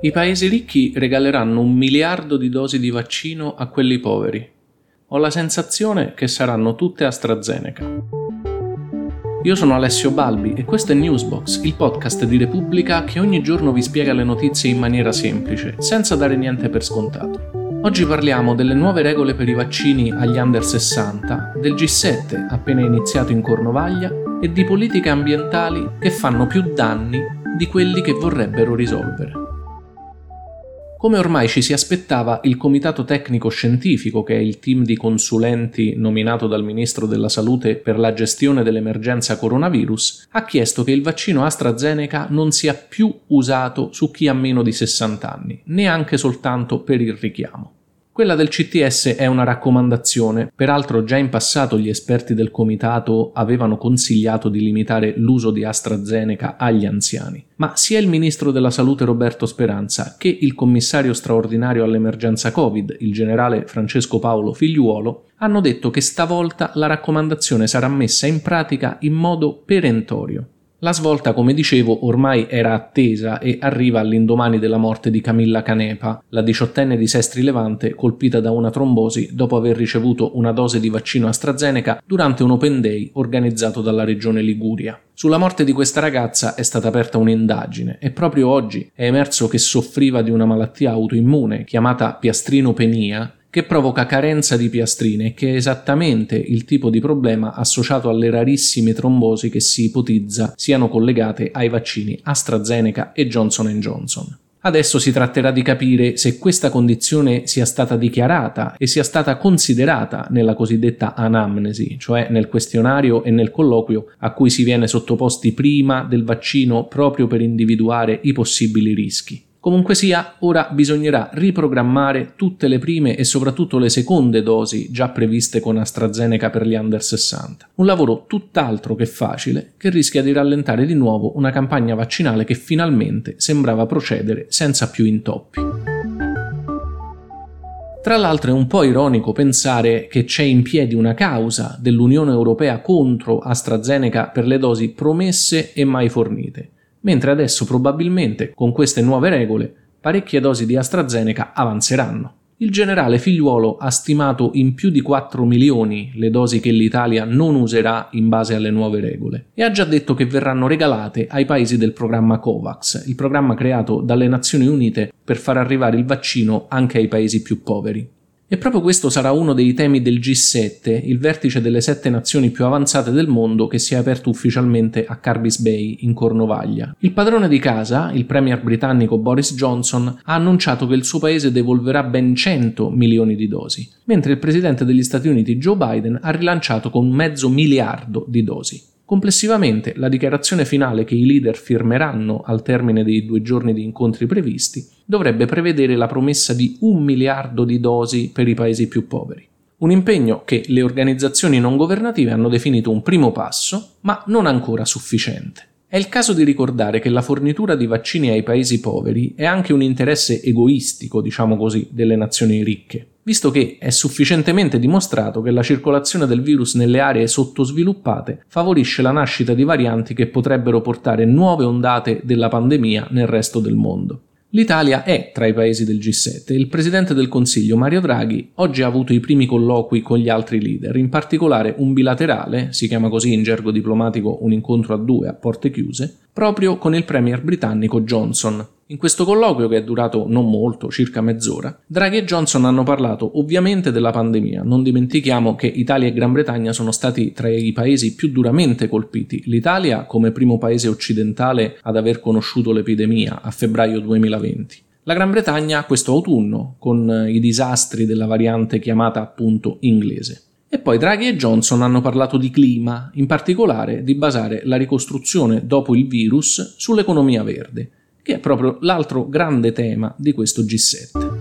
I paesi ricchi regaleranno un miliardo di dosi di vaccino a quelli poveri. Ho la sensazione che saranno tutte AstraZeneca. Io sono Alessio Balbi e questo è Newsbox, il podcast di Repubblica che ogni giorno vi spiega le notizie in maniera semplice, senza dare niente per scontato. Oggi parliamo delle nuove regole per i vaccini agli under 60, del G7 appena iniziato in Cornovaglia e di politiche ambientali che fanno più danni di quelli che vorrebbero risolvere. Come ormai ci si aspettava, il Comitato Tecnico Scientifico, che è il team di consulenti nominato dal Ministro della Salute per la gestione dell'emergenza coronavirus, ha chiesto che il vaccino AstraZeneca non sia più usato su chi ha meno di 60 anni, neanche soltanto per il richiamo. Quella del CTS è una raccomandazione, peraltro già in passato gli esperti del comitato avevano consigliato di limitare l'uso di AstraZeneca agli anziani, ma sia il ministro della salute Roberto Speranza che il commissario straordinario all'emergenza Covid, il generale Francesco Paolo Figliuolo, hanno detto che stavolta la raccomandazione sarà messa in pratica in modo perentorio. La svolta, come dicevo, ormai era attesa e arriva all'indomani della morte di Camilla Canepa, la diciottenne di Sestri Levante colpita da una trombosi dopo aver ricevuto una dose di vaccino AstraZeneca durante un Open Day organizzato dalla regione Liguria. Sulla morte di questa ragazza è stata aperta un'indagine e proprio oggi è emerso che soffriva di una malattia autoimmune chiamata piastrinopenia che provoca carenza di piastrine che è esattamente il tipo di problema associato alle rarissime trombosi che si ipotizza siano collegate ai vaccini AstraZeneca e Johnson Johnson. Adesso si tratterà di capire se questa condizione sia stata dichiarata e sia stata considerata nella cosiddetta anamnesi, cioè nel questionario e nel colloquio a cui si viene sottoposti prima del vaccino proprio per individuare i possibili rischi. Comunque sia, ora bisognerà riprogrammare tutte le prime e soprattutto le seconde dosi già previste con AstraZeneca per gli under 60. Un lavoro tutt'altro che facile che rischia di rallentare di nuovo una campagna vaccinale che finalmente sembrava procedere senza più intoppi. Tra l'altro è un po' ironico pensare che c'è in piedi una causa dell'Unione Europea contro AstraZeneca per le dosi promesse e mai fornite mentre adesso probabilmente con queste nuove regole parecchie dosi di AstraZeneca avanzeranno. Il generale figliuolo ha stimato in più di 4 milioni le dosi che l'Italia non userà in base alle nuove regole e ha già detto che verranno regalate ai paesi del programma COVAX, il programma creato dalle Nazioni Unite per far arrivare il vaccino anche ai paesi più poveri. E proprio questo sarà uno dei temi del G7, il vertice delle sette nazioni più avanzate del mondo che si è aperto ufficialmente a Carbis Bay, in Cornovaglia. Il padrone di casa, il premier britannico Boris Johnson, ha annunciato che il suo paese devolverà ben 100 milioni di dosi, mentre il presidente degli Stati Uniti Joe Biden ha rilanciato con mezzo miliardo di dosi. Complessivamente, la dichiarazione finale che i leader firmeranno al termine dei due giorni di incontri previsti dovrebbe prevedere la promessa di un miliardo di dosi per i paesi più poveri. Un impegno che le organizzazioni non governative hanno definito un primo passo, ma non ancora sufficiente. È il caso di ricordare che la fornitura di vaccini ai paesi poveri è anche un interesse egoistico, diciamo così, delle nazioni ricche visto che è sufficientemente dimostrato che la circolazione del virus nelle aree sottosviluppate favorisce la nascita di varianti che potrebbero portare nuove ondate della pandemia nel resto del mondo. L'Italia è tra i paesi del G7 e il presidente del Consiglio Mario Draghi oggi ha avuto i primi colloqui con gli altri leader, in particolare un bilaterale, si chiama così in gergo diplomatico un incontro a due a porte chiuse, proprio con il premier britannico Johnson, in questo colloquio, che è durato non molto, circa mezz'ora, Draghi e Johnson hanno parlato ovviamente della pandemia. Non dimentichiamo che Italia e Gran Bretagna sono stati tra i paesi più duramente colpiti. L'Italia come primo paese occidentale ad aver conosciuto l'epidemia a febbraio 2020. La Gran Bretagna questo autunno, con i disastri della variante chiamata appunto inglese. E poi Draghi e Johnson hanno parlato di clima, in particolare di basare la ricostruzione dopo il virus sull'economia verde che è proprio l'altro grande tema di questo G7.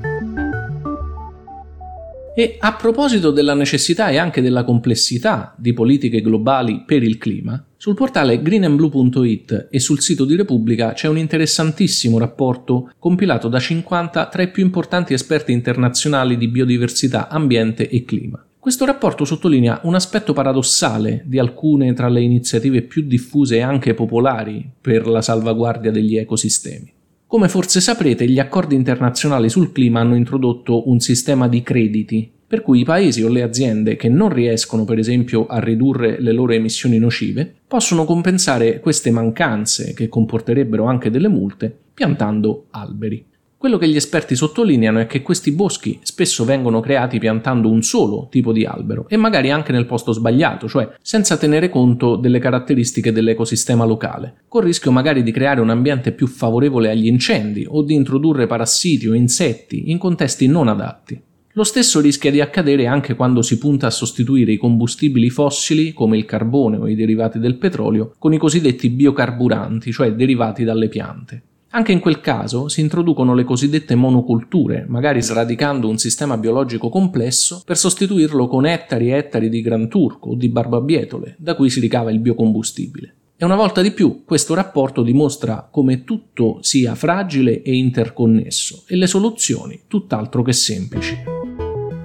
E a proposito della necessità e anche della complessità di politiche globali per il clima, sul portale greenandblue.it e sul sito di Repubblica c'è un interessantissimo rapporto compilato da 50 tra i più importanti esperti internazionali di biodiversità, ambiente e clima. Questo rapporto sottolinea un aspetto paradossale di alcune tra le iniziative più diffuse e anche popolari per la salvaguardia degli ecosistemi. Come forse saprete, gli accordi internazionali sul clima hanno introdotto un sistema di crediti, per cui i paesi o le aziende che non riescono per esempio a ridurre le loro emissioni nocive possono compensare queste mancanze, che comporterebbero anche delle multe, piantando alberi. Quello che gli esperti sottolineano è che questi boschi spesso vengono creati piantando un solo tipo di albero e magari anche nel posto sbagliato, cioè senza tenere conto delle caratteristiche dell'ecosistema locale, col rischio magari di creare un ambiente più favorevole agli incendi o di introdurre parassiti o insetti in contesti non adatti. Lo stesso rischia di accadere anche quando si punta a sostituire i combustibili fossili, come il carbone o i derivati del petrolio, con i cosiddetti biocarburanti, cioè derivati dalle piante. Anche in quel caso si introducono le cosiddette monoculture, magari sradicando un sistema biologico complesso per sostituirlo con ettari e ettari di gran turco o di barbabietole, da cui si ricava il biocombustibile. E una volta di più questo rapporto dimostra come tutto sia fragile e interconnesso e le soluzioni tutt'altro che semplici.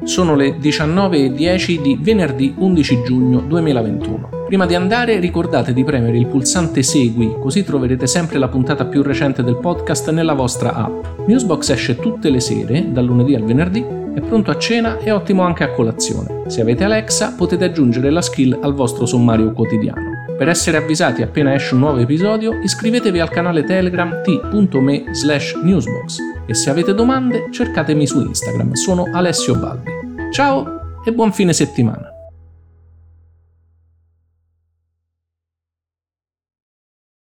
Sono le 19.10 di venerdì 11 giugno 2021. Prima di andare ricordate di premere il pulsante Segui, così troverete sempre la puntata più recente del podcast nella vostra app. Newsbox esce tutte le sere, dal lunedì al venerdì, è pronto a cena e ottimo anche a colazione. Se avete Alexa potete aggiungere la skill al vostro sommario quotidiano. Per essere avvisati appena esce un nuovo episodio, iscrivetevi al canale Telegram t.me slash newsbox e se avete domande cercatemi su Instagram, sono Alessio Balbi. Ciao e buon fine settimana!